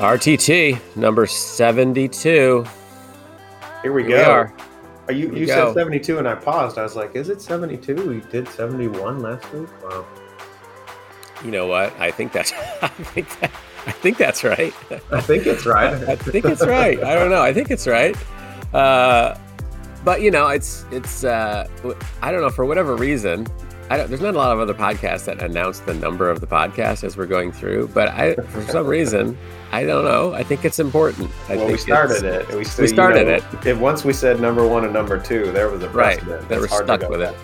RTT number 72. Here we Here go. we are. Uh, You, you go. said 72 and I paused. I was like, is it 72? We did 71 last week? Wow. You know what? I think that's I think that, I think that's right. I think it's right. I think it's right. I don't know. I think it's right. Uh, but you know, it's it's uh, I don't know for whatever reason. I don't, there's not a lot of other podcasts that announce the number of the podcast as we're going through, but I for some reason I don't know. I think it's important. I well, think we started it. We, we started it. If once we said number one and number two, there was a Right. precedent. They It's were to stuck with it.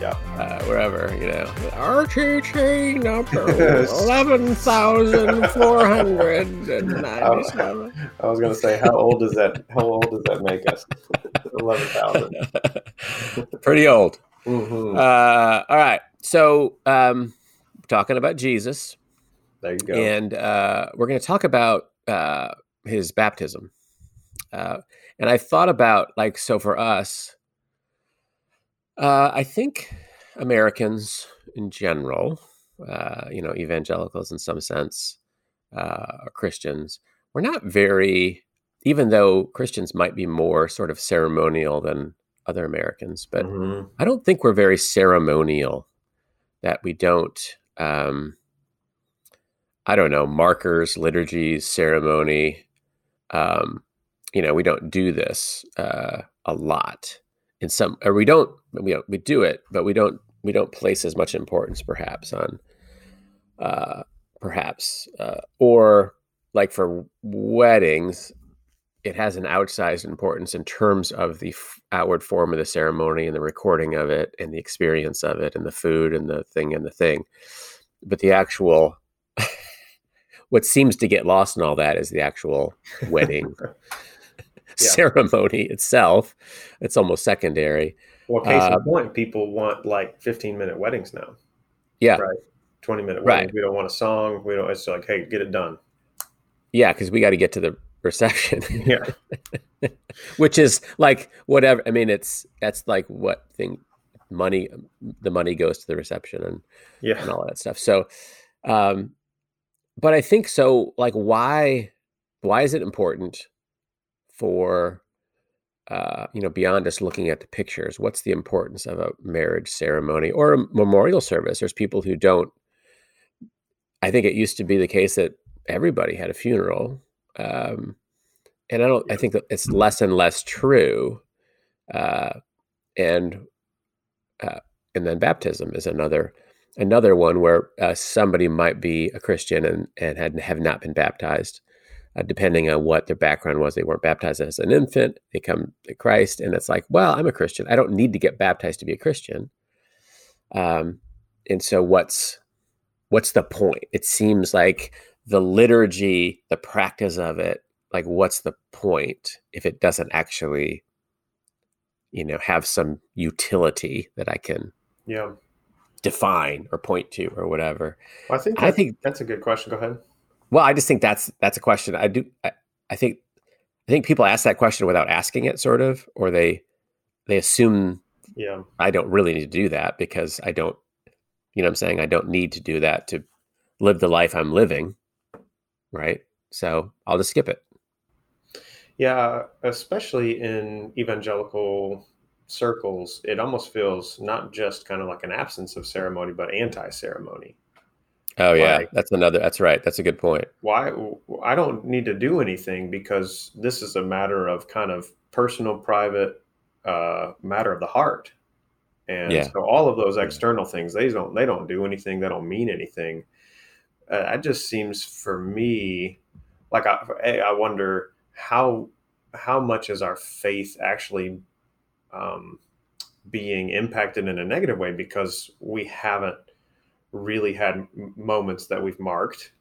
Yeah. uh, wherever you know RTT number eleven thousand four hundred and ninety-seven. I was gonna say, how old does that? How old does that make us? Eleven thousand. Pretty old. Mm-hmm. Uh, all right. So, um, talking about Jesus, there you go. and uh, we're going to talk about uh, his baptism. Uh, and I thought about like so for us, uh, I think Americans in general, uh, you know, evangelicals in some sense, uh, Christians, we're not very, even though Christians might be more sort of ceremonial than other Americans, but Mhm. I don't think we're very ceremonial. That we don't, um, I don't know, markers, liturgies, ceremony. Um, you know, we don't do this uh, a lot. In some, or we don't. We don't, we do it, but we don't. We don't place as much importance, perhaps, on, uh, perhaps, uh, or like for weddings, it has an outsized importance in terms of the f- outward form of the ceremony and the recording of it and the experience of it and the food and the thing and the thing. But the actual, what seems to get lost in all that is the actual wedding ceremony itself. It's almost secondary. Well, case Uh, in point, people want like 15 minute weddings now. Yeah. Right. 20 minute Right. weddings. We don't want a song. We don't. It's like, hey, get it done. Yeah, because we got to get to the reception. Yeah. which is like whatever i mean it's that's like what thing money the money goes to the reception and, yeah. and all that stuff. So um but i think so like why why is it important for uh you know beyond just looking at the pictures what's the importance of a marriage ceremony or a memorial service? There's people who don't. I think it used to be the case that everybody had a funeral um and I don't. I think it's less and less true, uh, and uh, and then baptism is another another one where uh, somebody might be a Christian and and had have not been baptized, uh, depending on what their background was. They weren't baptized as an infant. They come to Christ, and it's like, well, I'm a Christian. I don't need to get baptized to be a Christian. Um, and so what's what's the point? It seems like the liturgy, the practice of it like what's the point if it doesn't actually you know have some utility that i can Yeah. define or point to or whatever Well, I think i think that's a good question. Go ahead. well i just think that's that's a question i do i, I think i think people ask that question without asking it sort of or they they assume Yeah. i don't really need to do that because i don't you know i'm saying i don't need to do that to live the life i'm living right so i'll just skip it Yeah. Especially in evangelical circles, it almost feels not just kind of like an absence of ceremony, but anti ceremony. oh yeah Like- that's another that's right that's a good point why I don't need to do anything because this is a matter of kind of personal, private uh, matter of the heart, and Yeah. so all of those external things they don't they don't do anything. They don't mean anything. Uh, it just seems for me like I, wonder how how much is our faith actually um, being impacted in a negative way because we haven't really had moments that we've marked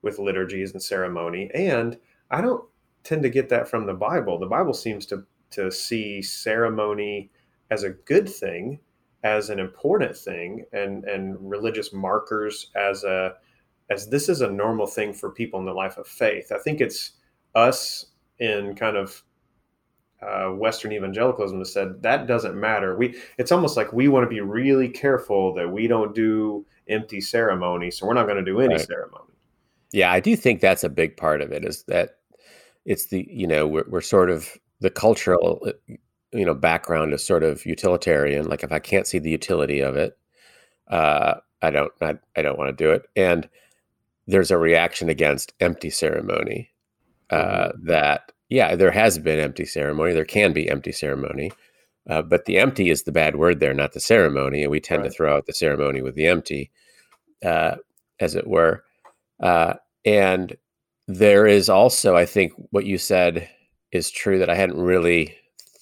with liturgies and ceremony. And I don't tend to get that from the Bible. The Bible seems to to see ceremony as a good thing, as an important thing, and and religious markers as a as this is a normal thing for people in the life of faith. I think it's us in kind of uh, Western evangelicalism has said that doesn't matter. We it's almost like we want to be really careful that we don't do empty ceremony, so we're not going to do any Right. ceremony. Yeah, I do think that's a big part of it. Is that it's the you know we're we're sort of the cultural uh, you know background is sort of utilitarian. Like if I can't see the utility of it, uh, I don't I, I don't want to do it. And there's a reaction against empty ceremony. Uh, mm-hmm. That yeah, there has been empty ceremony. There can be empty ceremony. Uh, but the empty is the bad word there, not the ceremony. And we tend right. to throw out the ceremony with the empty, uh, as it were. Uh, and there is also, I think, what you said is true that I hadn't really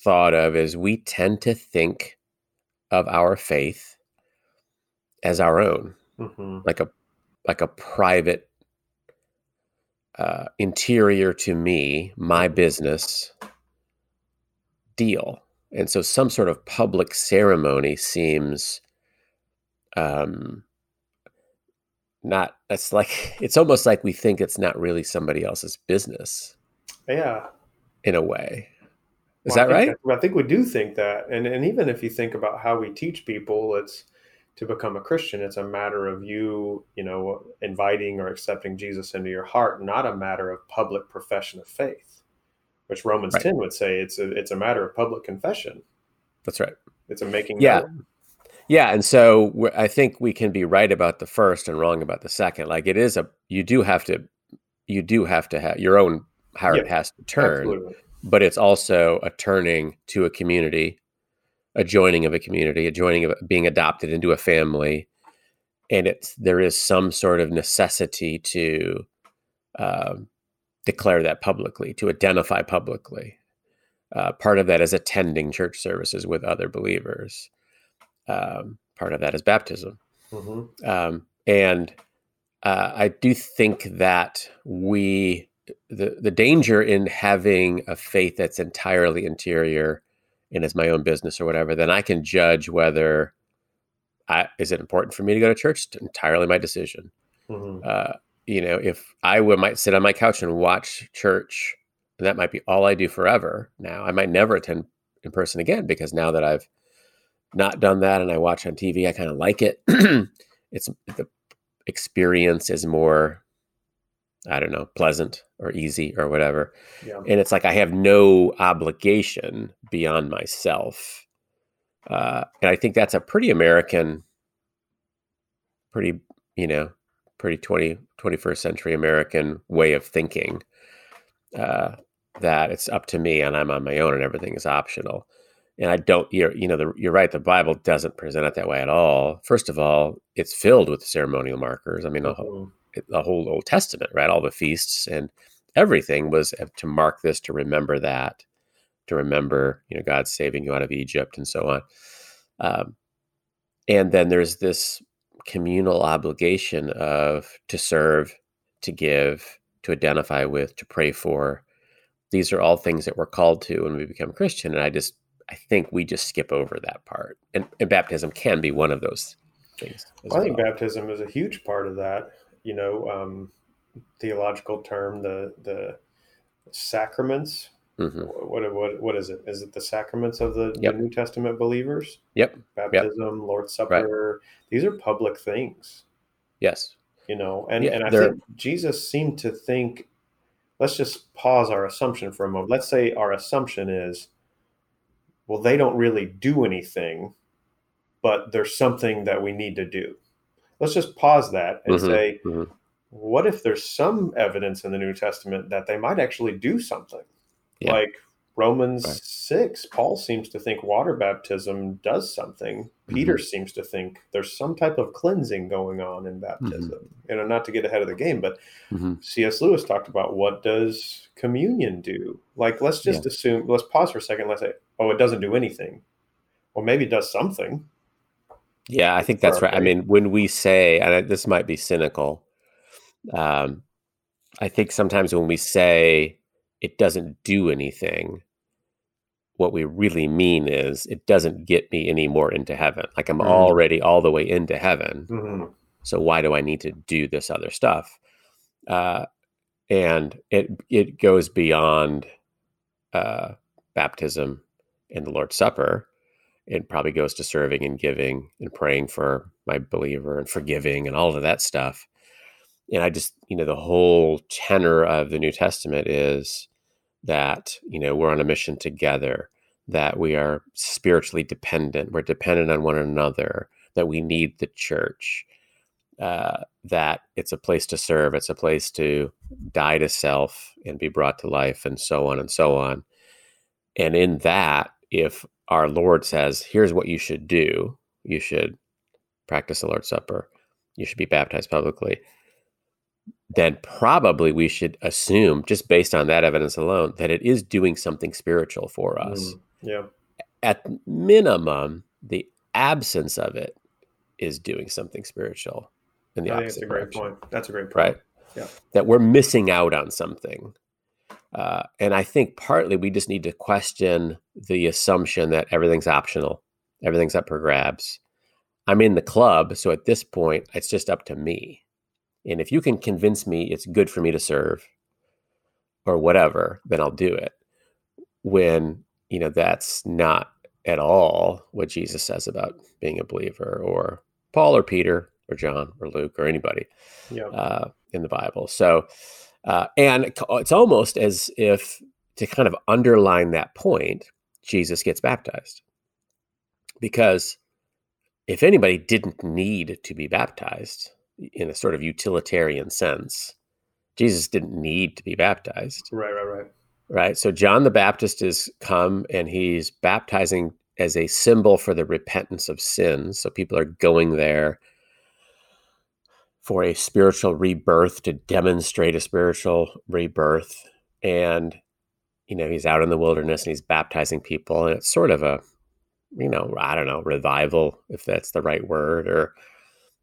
thought of is we tend to think of our faith as our own, mm-hmm. like a like a private uh, interior to me, my business deal. And so some sort of public ceremony seems um, not, it's like, it's almost like we think it's not really somebody else's business. Yeah. In a way. Is well, that right? I think we do think that. And, and even if you think about how we teach people, it's, to become a Christian. It's a matter of you, you know, inviting or accepting Jesus into your heart, not a matter of public profession of faith, which Romans right. 10 would say it's a it's a matter of public confession. That's right. It's a making Yeah. Yeah, and so I think we can be right about the first and wrong about the second. Like it is a you do have to you do have to have your own heart yeah, has to turn, absolutely. but it's also a turning to a community a joining of a community, a joining of being adopted into a family, and it's there is some sort of necessity to um, declare that publicly, to identify publicly. Uh, part of that is attending church services with other believers. Um, part of that is baptism, mm-hmm. um, and uh, I do think that we the the danger in having a faith that's entirely interior and it's my own business or whatever, then I can judge whether I, is it important for me to go to church? It's entirely my decision. Mm-hmm. Uh, you know, if I would, might sit on my couch and watch church, and that might be all I do forever. Now I might never attend in person again because now that I've not done that and I watch on TV, I kind of like it. it's the experience is more I don't know, pleasant or easy or whatever. Yeah. And it's like I have no obligation beyond myself. Uh, and I think that's a pretty American, pretty, you know, pretty 20, 21st century American way of thinking uh, that it's up to me and I'm on my own and everything is optional. And I don't, you're, you know, the, you're right. The Bible doesn't present it that way at all. First of all, it's filled with ceremonial markers. I mean, mm-hmm the whole Old Testament, right? All the feasts and everything was to mark this, to remember that, to remember, you know, God saving you out of Egypt and so on. Um, and then there's this communal obligation of to serve, to give, to identify with, to pray for. These are all things that we're called to when we become Christian. And I just, I think we just skip over that part. And, and baptism can be one of those things. Well, I think baptism is a huge part of that you know, um, theological term, the the sacraments. Mm-hmm. What, what what is it? Is it the sacraments of the, yep. the New Testament believers? Yep. Baptism, yep. Lord's Supper. Right. These are public things. Yes. You know, and, yeah, and I think Jesus seemed to think. Let's just pause our assumption for a moment. Let's say our assumption is, well, they don't really do anything, but there's something that we need to do let's just pause that and mm-hmm, say, mm-hmm. what if there's some evidence in the New Testament that they might actually do something? Yeah. Like Romans right. 6, Paul seems to think water baptism does something. Mm-hmm. Peter seems to think there's some type of cleansing going on in baptism. Mm-hmm. You know, not to get ahead of the game, but mm-hmm. C.S. Lewis talked about what does communion do? Like, let's just yeah. assume, let's pause for a second. Let's say, oh, it doesn't do anything. Well, maybe it does something. Yeah, I think that's right. I mean, when we say, and this might be cynical, um, I think sometimes when we say it doesn't do anything, what we really mean is it doesn't get me any more into heaven. Like I'm mm. already all the way into heaven. Mm-hmm. So why do I need to do this other stuff? Uh, and it it goes beyond uh, baptism and the Lord's Supper it probably goes to serving and giving and praying for my believer and forgiving and all of that stuff. and I just, you know, the whole tenor of the New Testament is that, you know, we're on a mission together, that we are spiritually dependent, we're dependent on one another, that we need the church, uh, that it's a place to serve, it's a place to die to self and be brought to life, and so on and so on. And in that, if our Lord says, here's what you should do, you should practice the Lord's Supper, you should be baptized publicly then probably we should assume, just based on that evidence alone, that it is doing something spiritual for us. Mm, yeah. At minimum, the absence of it is doing something spiritual. In the I opposite that's a great direction. point. That's a great point. Right. Yeah. That we're missing out on something. Uh, and I think partly we just need to question the assumption that everything's optional, everything's up for grabs. I'm in the club, so at this point, it's just up to me and if you can convince me it's good for me to serve or whatever, then I'll do it. When, you know, that's not at all what Jesus says about being a believer or Paul or Peter or John or Luke or anybody uh, in the Bible. So, uh, and it's almost as if to kind of underline that point, Jesus gets baptized. Because if anybody didn't need to be baptized, in a sort of utilitarian sense. Jesus didn't need to be baptized. Right, right, right. Right. So John the Baptist is come and he's baptizing as a symbol for the repentance of sins. So people are going there for a spiritual rebirth to demonstrate a spiritual rebirth. And, you know, he's out in the wilderness and he's baptizing people. And it's sort of a, you know, I don't know, revival, if that's the right word, or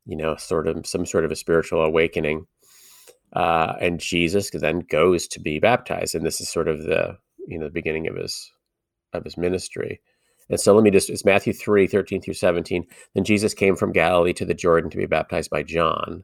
you know, sort of some sort of a spiritual awakening. Uh, and Jesus then goes to be baptized, and this is sort of the you know the beginning of his of his ministry. And so let me just it's Matthew 3, 13 through 17. Then Jesus came from Galilee to the Jordan to be baptized by John.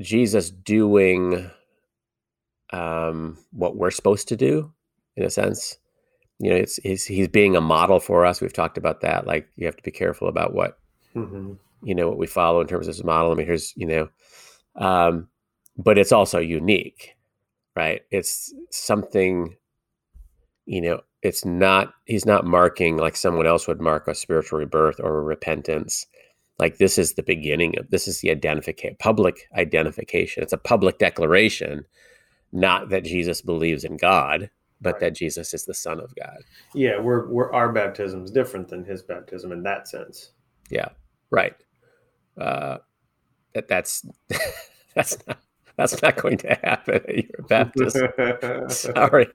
Jesus doing um, what we're supposed to do, in a sense. You know, it's, he's he's being a model for us. We've talked about that. Like, you have to be careful about what mm-hmm you know what we follow in terms of this model. I mean, here's you know, um, but it's also unique, right? It's something, you know, it's not he's not marking like someone else would mark a spiritual rebirth or a repentance. Like this is the beginning of this is the identification, public identification. It's a public declaration, not that Jesus believes in God, but right. that Jesus is the Son of God. Yeah, we're, we're our baptism is different than his baptism in that sense. Yeah, right uh, that that's that's not that's not going to happen at your Baptist. Sorry.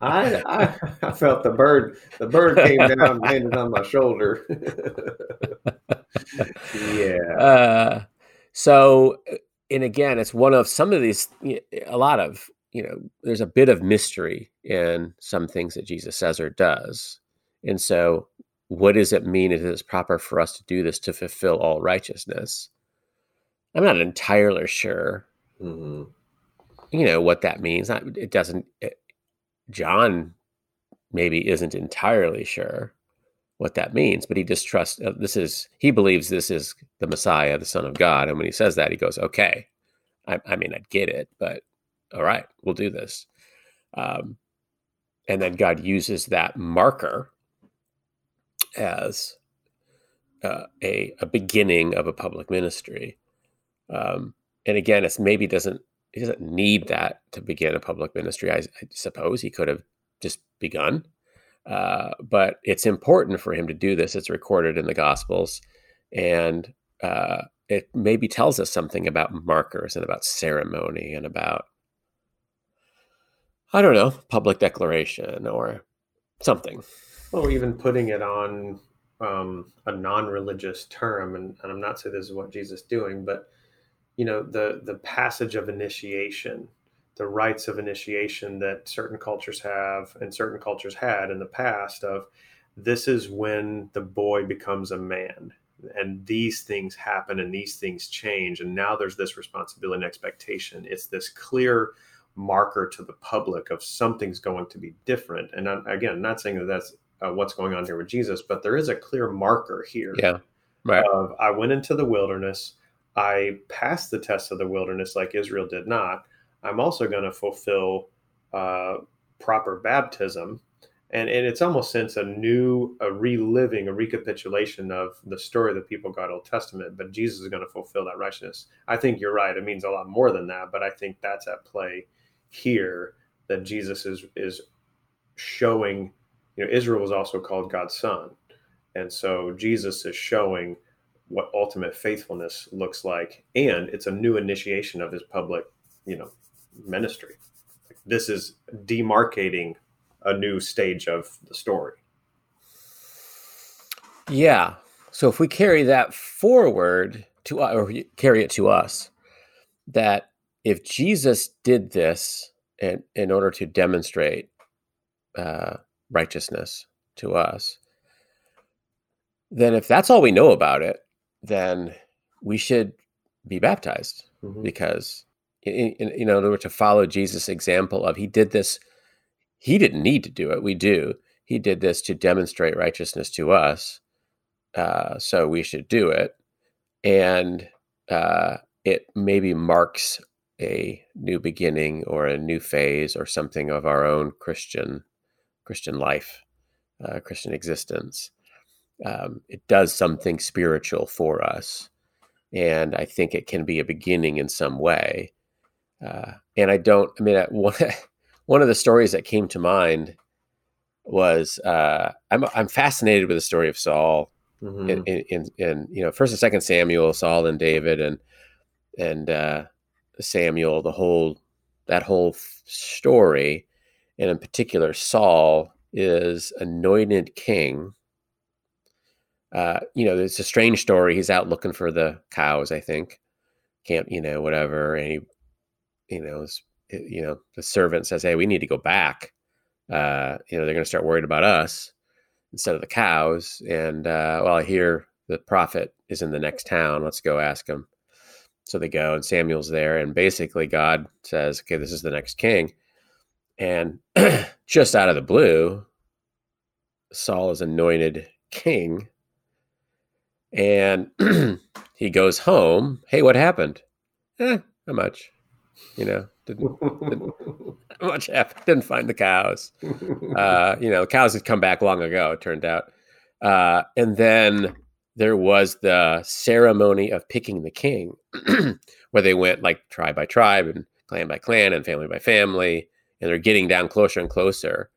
I, I, I felt the bird the bird came down and landed on my shoulder. yeah. Uh, so and again, it's one of some of these a lot of you know there's a bit of mystery in some things that Jesus says or does, and so what does it mean if it is proper for us to do this to fulfill all righteousness? I'm not entirely sure, mm-hmm. you know, what that means. It doesn't, it, John maybe isn't entirely sure what that means, but he distrusts uh, this is, he believes this is the Messiah, the Son of God. And when he says that, he goes, okay, I, I mean, I get it, but all right, we'll do this. Um, and then God uses that marker as uh, a, a beginning of a public ministry. Um, and again, it's maybe doesn't he doesn't need that to begin a public ministry. I, I suppose he could have just begun, uh, but it's important for him to do this. It's recorded in the Gospels, and uh, it maybe tells us something about markers and about ceremony and about I don't know public declaration or something. Well, even putting it on um, a non-religious term, and, and I'm not saying this is what Jesus is doing, but you know the the passage of initiation the rites of initiation that certain cultures have and certain cultures had in the past of this is when the boy becomes a man and these things happen and these things change. And now there's this responsibility and expectation. It's this clear marker to the public of something's going to be different. And I'm, again I'm not saying that that's uh, what's going on here with jesus but there is a clear marker here yeah right. of i went into the wilderness i pass the test of the wilderness like israel did not. I'm also going to fulfill uh, proper baptism. And and it's almost since a new a reliving a recapitulation of the story of the people god old testament but jesus is going to fulfill that righteousness. I think you're right. It means a lot more than that but i think that's at play here that jesus is is showing you know israel was also called god's son. And so jesus is showing what ultimate faithfulness looks like and it's a new initiation of his public you know ministry this is demarcating a new stage of the story. Yeah. So if we carry that forward to or carry it to us, that if Jesus did this in, in order to demonstrate uh, righteousness to us, then if that's all we know about it, then we should be baptized mm-hmm. because in, in, you know in order to follow Jesus' example of he did this he didn't need to do it. We do. He did this to demonstrate righteousness to us. Uh, so we should do it. And uh, it maybe marks a new beginning or a new phase or something of our own Christian Christian life, uh, Christian existence. Um, it does something spiritual for us, and I think it can be a beginning in some way. Uh, and I don't. I mean, one one of the stories that came to mind was uh, I'm I'm fascinated with the story of Saul mm-hmm. in, in, in, in, you know first and second Samuel, Saul and David, and and uh, Samuel, the whole that whole story, and in particular Saul is anointed king. Uh, you know, it's a strange story. He's out looking for the cows, I think. Can't you know whatever, and he you know is you know, the servant says, "Hey, we need to go back." Uh, you know, they're going to start worried about us instead of the cows. And uh, well, I hear the prophet is in the next town. Let's go ask him. So they go, and Samuel's there, and basically God says, "Okay, this is the next king." And just out of the blue, Saul is anointed king, and he goes home. Hey, what happened? Eh, not much. You know, didn't, didn't much happened. Didn't find the cows. Uh, you know, the cows had come back long ago. It turned out, uh, and then there was the ceremony of picking the king, where they went like tribe by tribe and clan by clan and family by family, and they're getting down closer and closer.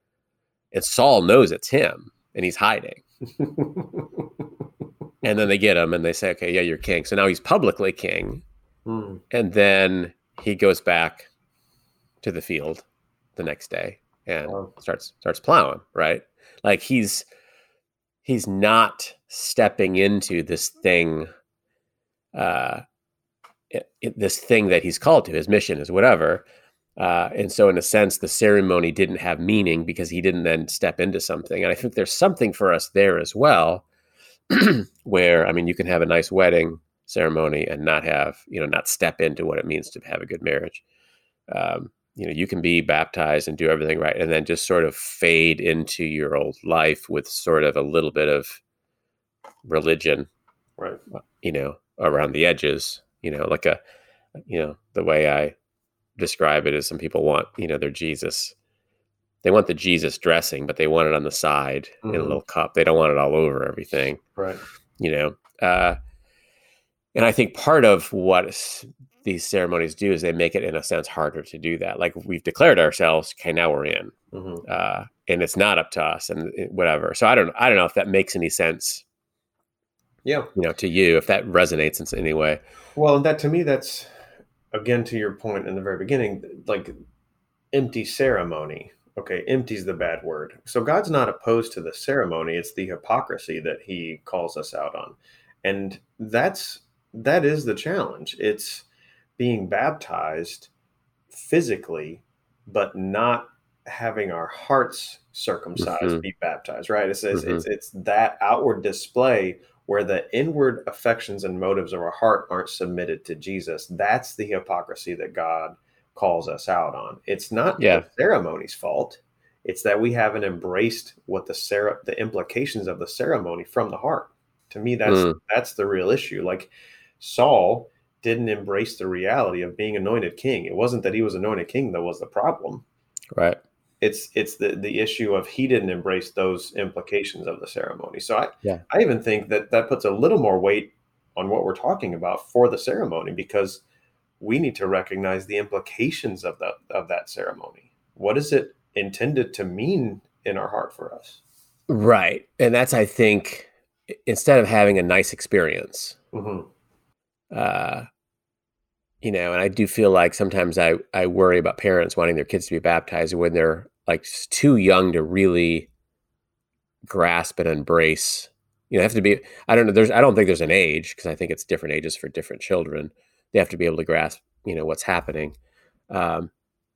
And Saul knows it's him, and he's hiding. and then they get him, and they say, "Okay, yeah, you're king." So now he's publicly king, mm. and then he goes back to the field the next day and wow. starts starts plowing right like he's he's not stepping into this thing uh it, it, this thing that he's called to his mission is whatever uh, and so in a sense the ceremony didn't have meaning because he didn't then step into something and i think there's something for us there as well where i mean you can have a nice wedding ceremony and not have you know not step into what it means to have a good marriage. Um, you know you can be baptized and do everything right and then just sort of fade into your old life with sort of a little bit of religion right. you know around the edges you know like a you know the way i describe it is some people want you know their jesus they want the jesus dressing but they want it on the side mm-hmm. in a mm-hmm. little cup they don't want it all over everything right you know uh and I think part of what these ceremonies do is they make it, in a sense, harder to do that. Like we've declared ourselves, okay, now we're in, mm-hmm. uh, and it's not up to us, and whatever. So I don't, I don't know if that makes any sense. Yeah, you know, to you, if that resonates in any way. Well, that to me, that's again to your point in the very beginning, like empty ceremony. Okay, empty is the bad word. So God's not opposed to the ceremony; it's the hypocrisy that He calls us out on, and that's that is the challenge. It's being baptized physically, but not having our hearts circumcised, Mhm. be baptized, right? It says Mhm. it's it's that outward display where the inward affections and motives of our heart aren't submitted to Jesus. That's the hypocrisy that God calls us out on. It's not Yeah. the ceremony's fault. It's that we haven't embraced what the cere- the implications of the ceremony from the heart. To me, that's Mm. that's the real issue. Like Saul didn't embrace the reality of being anointed king. It wasn't that he was anointed king that was the problem. Right. It's it's the the issue of he didn't embrace those implications of the ceremony. So I Yeah. I even think that that puts a little more weight on what we're talking about for the ceremony because we need to recognize the implications of that of that ceremony. What is it intended to mean in our heart for us? Right. And that's, I think, instead of having a nice experience, hmm uh, you know, and I do feel like sometimes I, I worry about parents wanting their kids to be baptized when they're like too young to really grasp and embrace. You know, have to be, I don't know, there's, I don't think there's an age because I think it's different ages for different children. They have to be able to grasp, you know, what's happening. Um,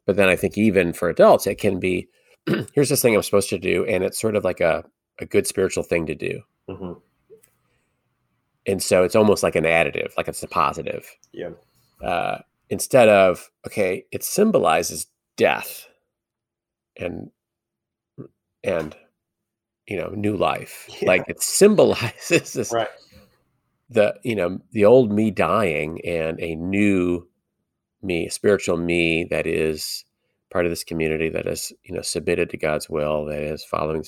but then I think even for adults, it can be, here's this thing I'm supposed to do. And it's sort of like a, a good spiritual thing to do. hmm And so it's almost like an additive, like it's a positive. Yeah. uh, instead of okay, it symbolizes death and and you know new life. Yeah. Like it symbolizes this Right. The you know the old me dying and a new me, a spiritual me that is part of this community that is you know submitted to God's will, that is following.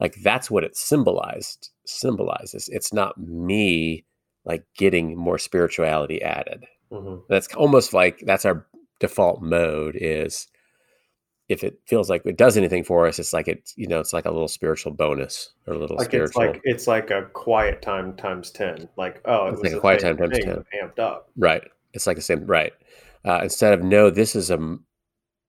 Like that's what it symbolized symbolizes. It's not me like getting more spirituality added hmm that's almost like that's our default mode is if it feels like it does anything for us it's like it you know it's like a little spiritual bonus or a little Like it's like it's like a quiet time times ten. Like oh, it It's was like a quiet time times but amped up. right. It's like the same right. Uh, instead of no this is a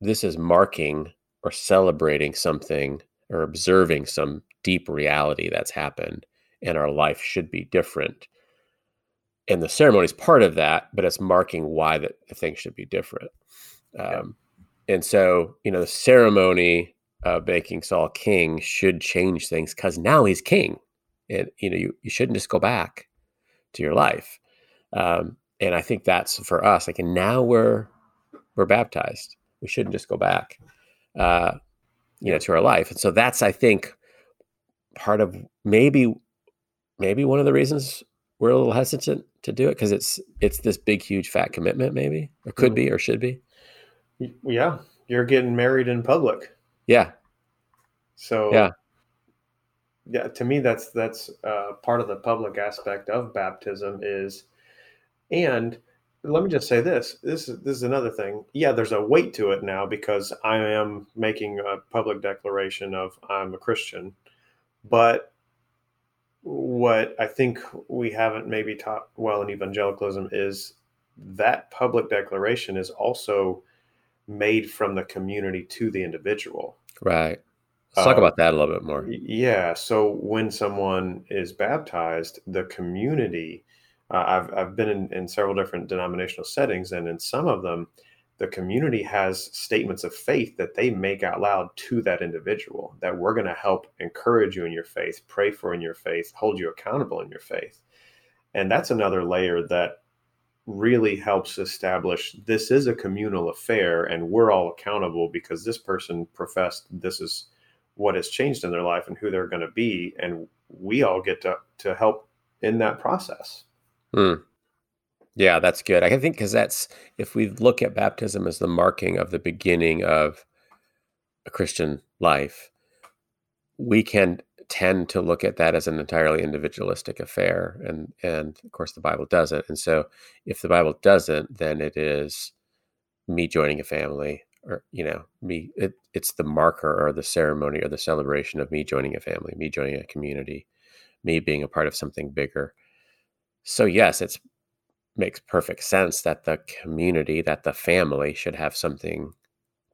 this is marking or celebrating something or observing some deep reality that's happened and our life should be different. And the ceremony is part of that but it's marking why that the thing should be different. Um, and so you know the ceremony of making saul king should change things because now he's king. And you know you, you shouldn't just go back to your life. Um, and i think that's for us like and now we're we're baptized. We shouldn't just go back uh, you know to our life. And so that's i think part of maybe maybe one of the reasons we're a little hesitant to do it because it's it's this big huge fat commitment maybe or could Mhm. be or should be Yeah, you're getting married in public. yeah So Yeah. yeah. To me, that's that's uh, part of the public aspect of baptism is, and let me just say this: this is this is another thing. Yeah, there's a weight to it now because I am making a public declaration of I'm a Christian, but what I think we haven't maybe taught well in evangelicalism is that public declaration is also made from the community to the individual. right let's talk Uh, about that a little bit more Yeah. So when someone is baptized, the community, uh, I've, I've been in, in several different denominational settings, and in some of them, the community has statements of faith that they make out loud to that individual that we're going to help encourage you in your faith, pray for in your faith, hold you accountable in your faith. And that's another layer that really helps establish this is a communal affair and we're all accountable because this person professed this is what has changed in their life and who they're going to be and we all get to to help in that process Hmm. Yeah, that's good. I think because that's if we look at baptism as the marking of the beginning of a Christian life, we can tend to look at that as an entirely individualistic affair, and and of course the Bible doesn't. And so, if the Bible doesn't, then it is me joining a family, or you know, me. It, it's the marker or the ceremony or the celebration of me joining a family, me joining a community, me being a part of something bigger. So yes, it's makes perfect sense that the community, that the family should have something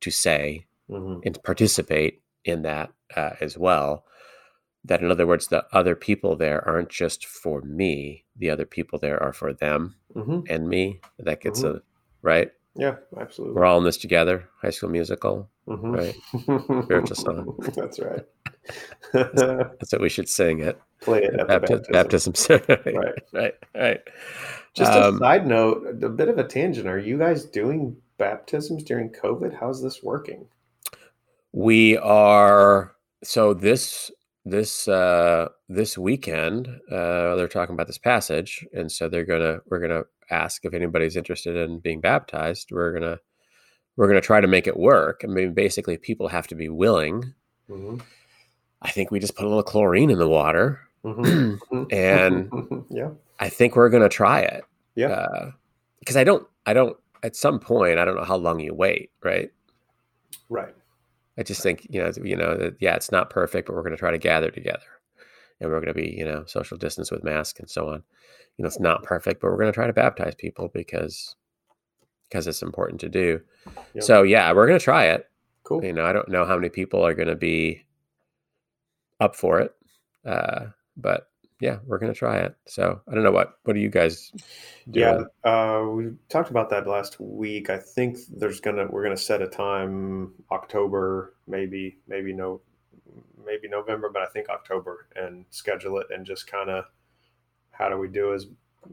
to say Mhm. and to participate in that uh, as well. That, in other words, the other people there aren't just for me, the other people there are for them Mhm. and me. That gets a right? Yeah, absolutely. We're all in this together. High School Musical, Mhm. right? Spiritual song. That's right. That's what we should sing it. Play it at the Baptism. baptism. Right. right, right. Just Um, a side note, a bit of a tangent. Are you guys doing baptisms during COVID? How's this working? We are so this this uh this weekend uh they're talking about this passage and so they're gonna we're gonna ask if anybody's interested in being baptized we're gonna we're gonna try to make it work i mean basically people have to be willing Mhm. i think we just put a little chlorine in the water Mhm. Mhm. And- yeah, i think we're gonna try it yeah, because i don't i don't at some point i don't know how long you wait right right. I just think you know, you know, that, yeah, it's not perfect, but we're going to try to gather together, and we're going to be, you know, social distance with masks and so on. You know, it's not perfect, but we're going to try to baptize people because because it's important to do. Yep. So yeah, we're going to try it. Cool. You know, I don't know how many people are going to be up for it, uh, but yeah, we're going to try it. So I don't know what what do you guys do? Yeah, uh, we talked about that last week. I think there's gonna we're gonna set a time October, maybe maybe no, maybe November, but I think October, and schedule it and just kind of how do we do as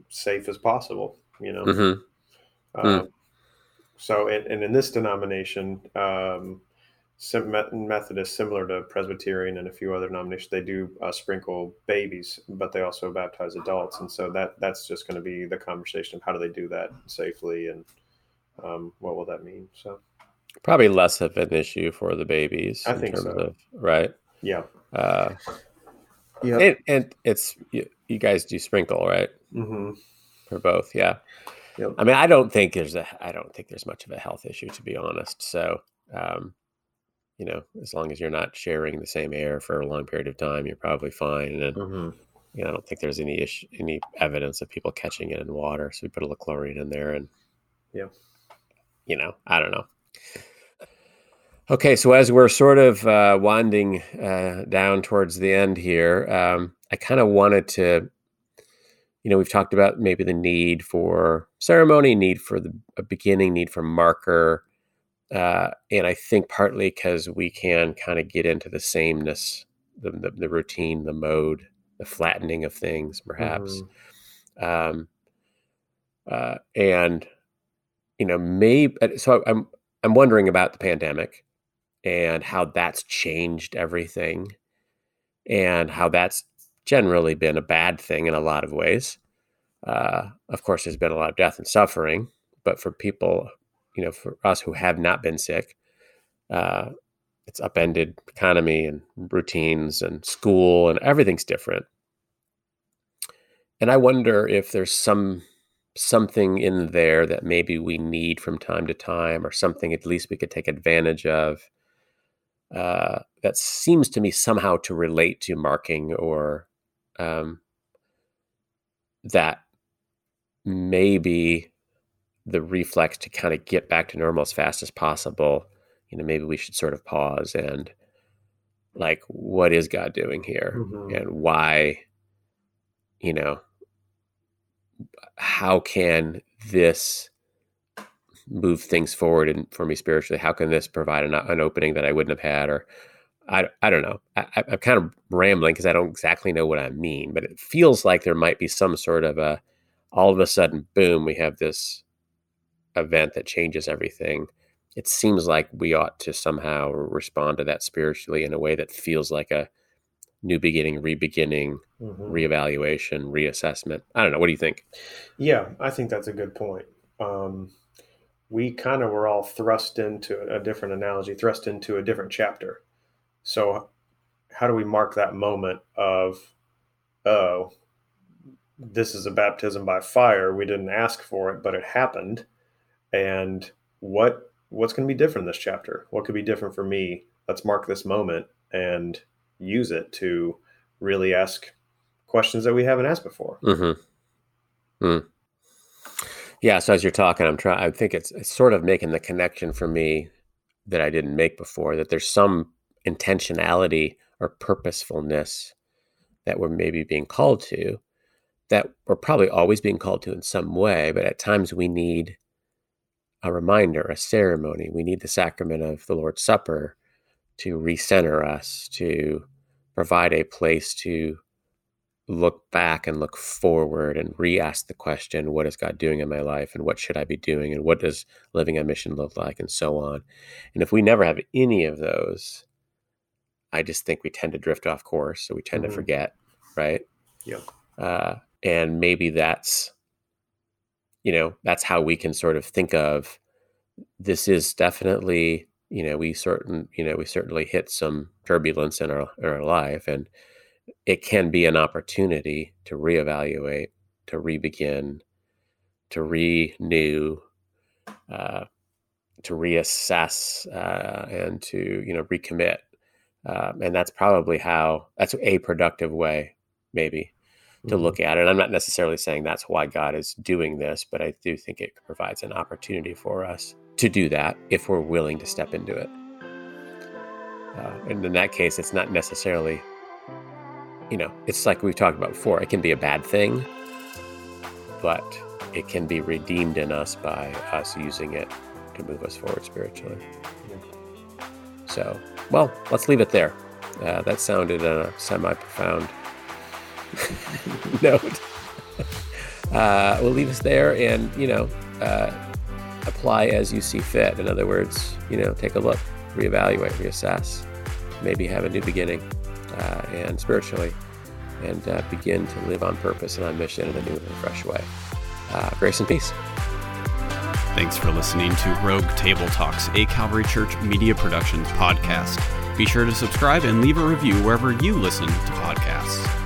safe as possible, you know. Mm-hmm. Um, so, and, and in this denomination, um, Methodist, similar to Presbyterian and a few other denominations, they do uh, sprinkle babies, but they also baptize adults, and so that that's just going to be the conversation of how do they do that safely and um, what will that mean. So, Probably less of an issue for the babies. I in think terms so. Of, right. yeah, Uh, yeah, and, and it's you, you guys do sprinkle right hmm for both yeah Yep. i mean i don't think there's a i don't think there's much of a health issue to be honest so um you know as long as you're not sharing the same air for a long period of time you're probably fine and hmm you know i don't think there's any issue any evidence of people catching it in water so we put a little chlorine in there and Yeah. you know i don't know okay so as we're sort of uh, winding uh, down towards the end here um, i kind of wanted to you know we've talked about maybe the need for ceremony need for the a beginning need for marker uh, and i think partly because we can kind of get into the sameness the, the, the routine the mode the flattening of things perhaps. Um, uh, and you know maybe so i'm i'm wondering about the pandemic and how that's changed everything and how that's generally been a bad thing in a lot of ways. Uh, of course there's been a lot of death and suffering but for people you know for us who have not been sick uh, it's upended economy and routines and school and everything's different. And i wonder if there's some something in there that maybe we need from time to time or something at least we could take advantage of uh, that seems to me somehow to relate to marking or um, that maybe the reflex to kind of get back to normal as fast as possible. You know maybe we should sort of pause and like what is god doing here? Mhm. and why you know how can this move things forward and for me spiritually? How can this provide an, an opening that i wouldn't have had? Or i, I don't know. I, I- i'm kind of rambling because i don't exactly know what i mean but it feels like there might be some sort of a all of a sudden boom we have this event that changes everything it seems like we ought to somehow respond to that spiritually in a way that feels like a new beginning re-beginning Mhm. reevaluation reassessment i don't know what do you think Yeah, I think that's a good point. Um, we kind of were all thrust into a different analogy, thrust into a different chapter. So, how do we mark that moment of, oh, this is a baptism by fire? We didn't ask for it, but it happened. And what what's going to be different this chapter? What could be different for me? Let's mark this moment and use it to really ask questions that we haven't asked before. Mm-hmm. Mm. Yeah. So as you're talking, I'm trying. I think it's, it's sort of making the connection for me that I didn't make before. That there's some intentionality or purposefulness that we're maybe being called to, that we're probably always being called to in some way. But at times we need a reminder, a ceremony. We need the sacrament of the Lord's Supper to recenter us, to provide a place to look back and look forward and re-ask the question what is god doing in my life? And what should i be doing? And what does living on mission look like? and so on. And if we never have any of those i just think we tend to drift off course so we tend mm-hmm. to forget right? Yeah uh, and maybe that's you know that's how we can sort of think of this is definitely you know we certain you know we certainly hit some turbulence in our in our life and it can be an opportunity to reevaluate, to rebegin, to renew, uh, to reassess, uh, and to you know recommit. Um, and that's probably how that's a productive way, maybe, to mm-hmm. look at it. I'm not necessarily saying that's why God is doing this, but I do think it provides an opportunity for us to do that if we're willing to step into it. Uh, and in that case, it's not necessarily you know, it's like we've talked about before, it can be a bad thing, but it can be redeemed in us by us using it to move us forward spiritually. So, well, let's leave it there. Uh, that sounded a semi profound note. Uh, we'll leave us there and, you know, uh, apply as you see fit. In other words, you know, take a look, reevaluate, reassess, maybe have a new beginning uh, and spiritually, and uh, begin to live on purpose and on mission in a new and fresh way. Uh, grace and peace. Thanks for listening to Rogue Table Talks, a Calvary Church Media Productions podcast. Be sure to subscribe and leave a review wherever you listen to podcasts.